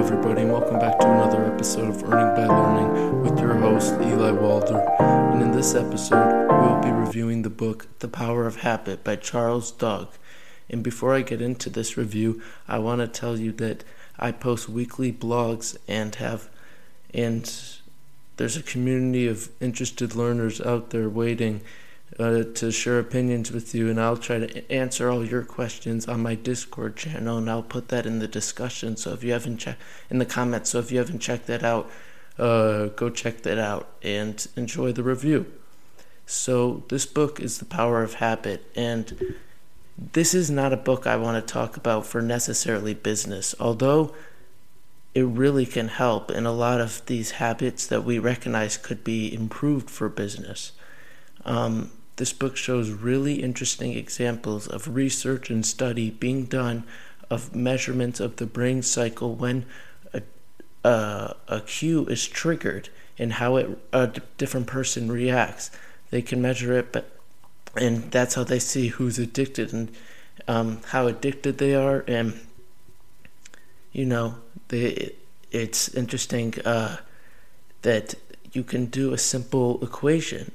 everybody, and welcome back to another episode of Earning by Learning with your host, Eli Walder. And in this episode, we'll be reviewing the book The Power of Habit by Charles Duhigg. And before I get into this review, I want to tell you that I post weekly blogs and have, and there's a community of interested learners out there waiting uh, to share opinions with you, and I'll try to answer all your questions on my Discord channel, and I'll put that in the discussion. So if you haven't checked in the comments, so if you haven't checked that out, uh, go check that out and enjoy the review. So this book is The Power of Habit, and this is not a book I want to talk about for necessarily business, although it really can help in a lot of these habits that we recognize could be improved for business. Um, this book shows really interesting examples of research and study being done of measurements of the brain cycle when a, a, a cue is triggered and how it, a different person reacts. They can measure it, but and that's how they see who's addicted and um, how addicted they are. And you know, they, it's interesting uh, that you can do a simple equation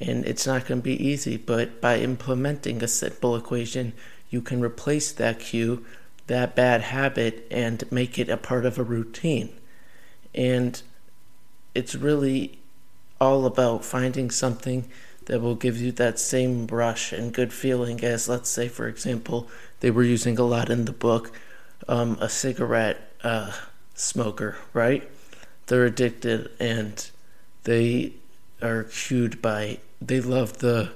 and it's not going to be easy, but by implementing a simple equation, you can replace that cue, that bad habit, and make it a part of a routine. And it's really all about finding something that will give you that same rush and good feeling as, let's say, for example, they were using a lot in the book, um, a cigarette uh, smoker, right? They're addicted and they are cued by they love the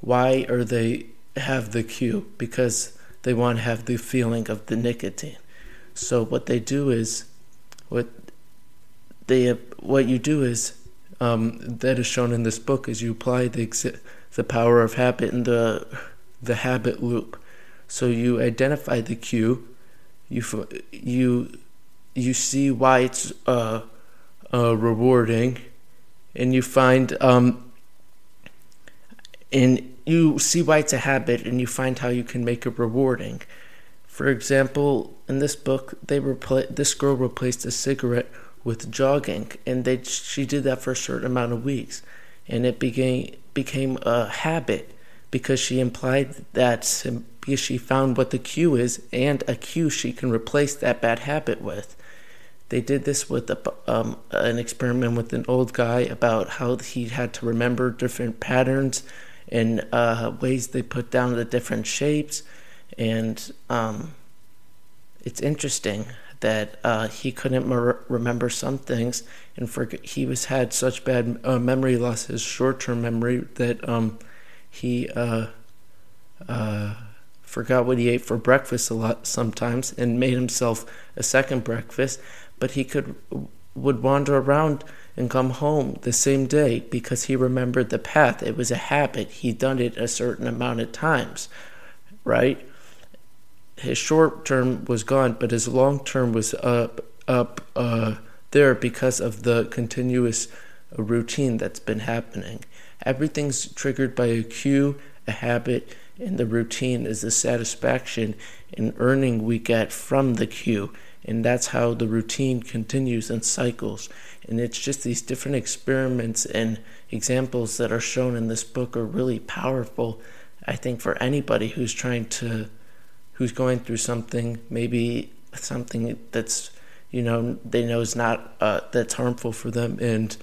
why or they have the cue because they want to have the feeling of the nicotine. So what they do is what they what you do is um, that is shown in this book is you apply the the power of habit in the the habit loop. So you identify the cue, you you you see why it's uh, uh, rewarding, and you find um, and you see why it's a habit and you find how you can make it rewarding. For example, in this book, they repla- this girl replaced a cigarette with jogging, and they she did that for a certain amount of weeks, and it became became a habit because she implied that because she found what the cue is and a cue she can replace that bad habit with. They did this with a, um, an experiment with an old guy about how he had to remember different patterns and uh, ways they put down the different shapes. And um, it's interesting that uh, he couldn't mer- remember some things, and for he was had such bad uh, memory loss, his short-term memory, that um, he uh, uh, forgot what he ate for breakfast a lot sometimes, and made himself a second breakfast. But he could would wander around and come home the same day because he remembered the path. It was a habit. He'd done it a certain amount of times, right? His short term was gone, but his long term was up, up uh, there because of the continuous routine that's been happening. Everything's triggered by a cue, a habit, and the routine is the satisfaction and earning we get from the cue. And that's how the routine continues and cycles. And it's just these different experiments and examples that are shown in this book are really powerful, I think, for anybody who's trying to, who's going through something, maybe something that's, you know, they know is not, uh, that's harmful for them. And,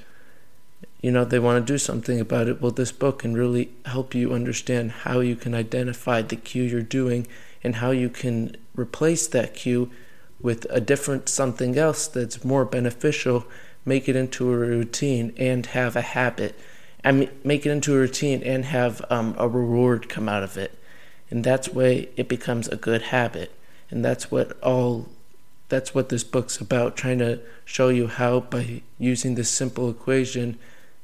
you know, they want to do something about it. Well, this book can really help you understand how you can identify the cue you're doing and how you can replace that cue with a different something else that's more beneficial make it into a routine and have a habit. I mean, make it into a routine and have um, a reward come out of it, and that's way it becomes a good habit. And that's what all, that's what this book's about, trying to show you how by using this simple equation,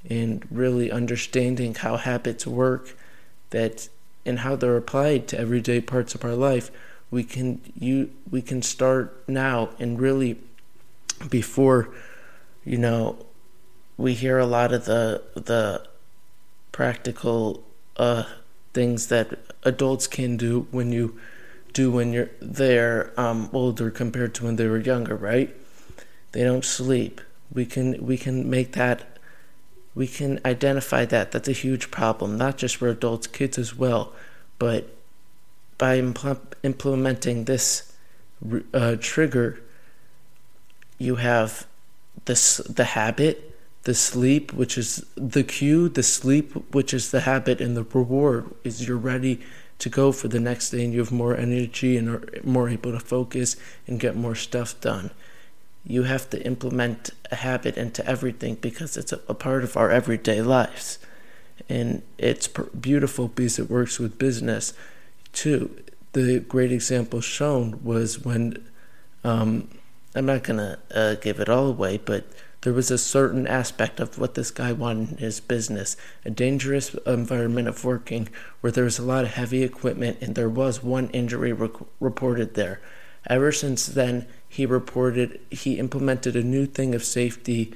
and really understanding how habits work, that and how they're applied to everyday parts of our life, we can you we can start now and really before you know, we hear a lot of the the practical uh, things that adults can do when you do when you're they're um, older compared to when they were younger, right? they don't sleep. We can we can make that we can identify that that's a huge problem, not just for adults, kids as well, but by impl- implementing this uh, trigger, you have this the habit, the sleep, which is the cue, the sleep, which is the habit, and the reward is you're ready to go for the next day and you have more energy and are more able to focus and get more stuff done. You have to implement a habit into everything because it's a, a part of our everyday lives. And it's beautiful because it works with business too. The great example shown was when um, I'm not to uh, give it all away, but there was a certain aspect of what this guy wanted in his business a dangerous environment of working where there was a lot of heavy equipment and there was one injury reported there ever since then he reported he implemented a new thing of safety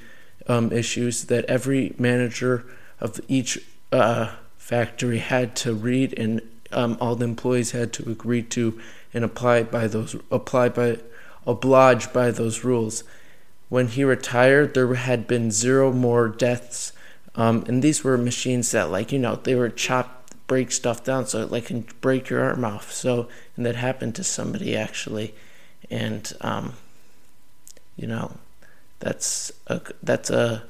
um, issues that every manager of each uh, factory had to read and um, all the employees had to agree to and apply by those apply by obliged by those rules when he retired, there had been zero more deaths. Um, and these were machines that, like, you know, they were chop, break stuff down so it like can break your arm off. So, and that happened to somebody actually. And, um, you know, that's a, that's a,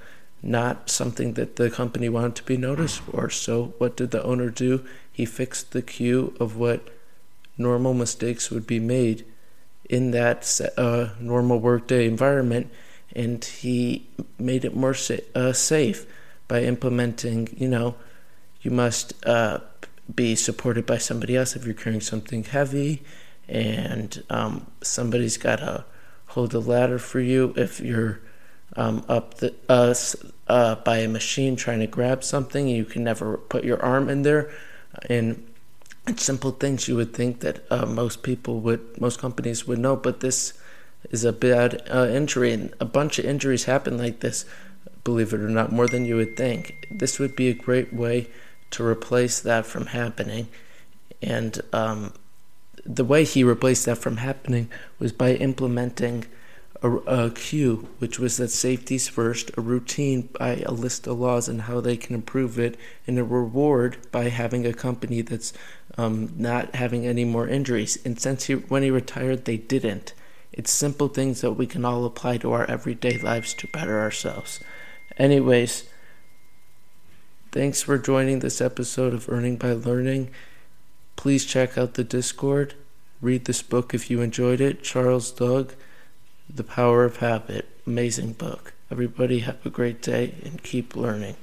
not something that the company wanted to be noticed for. So, what did the owner do? He fixed the cue of what normal mistakes would be made in that uh, normal workday environment and he made it more sa- uh, safe by implementing, you know, you must uh, be supported by somebody else if you're carrying something heavy, and um, somebody's got to hold a ladder for you if you're um, up the uh, uh, by a machine trying to grab something. You can never put your arm in there, and simple things you would think that uh, most people would, most companies would know, but this is a bad uh, injury, and a bunch of injuries happen like this, believe it or not, more than you would think. This would be a great way to replace that from happening. And um, the way he replaced that from happening was by implementing a, cue, which was that safety's first, a routine by a list of laws and how they can improve it, and a reward by having a company that's um, not having any more injuries. And since he, when he retired, they didn't. It's simple things that we can all apply to our everyday lives to better ourselves. Anyways, thanks for joining this episode of Earning by Learning. Please check out the Discord. Read this book if you enjoyed it. Charles Duhigg, The Power of Habit. Amazing book. Everybody have a great day and keep learning.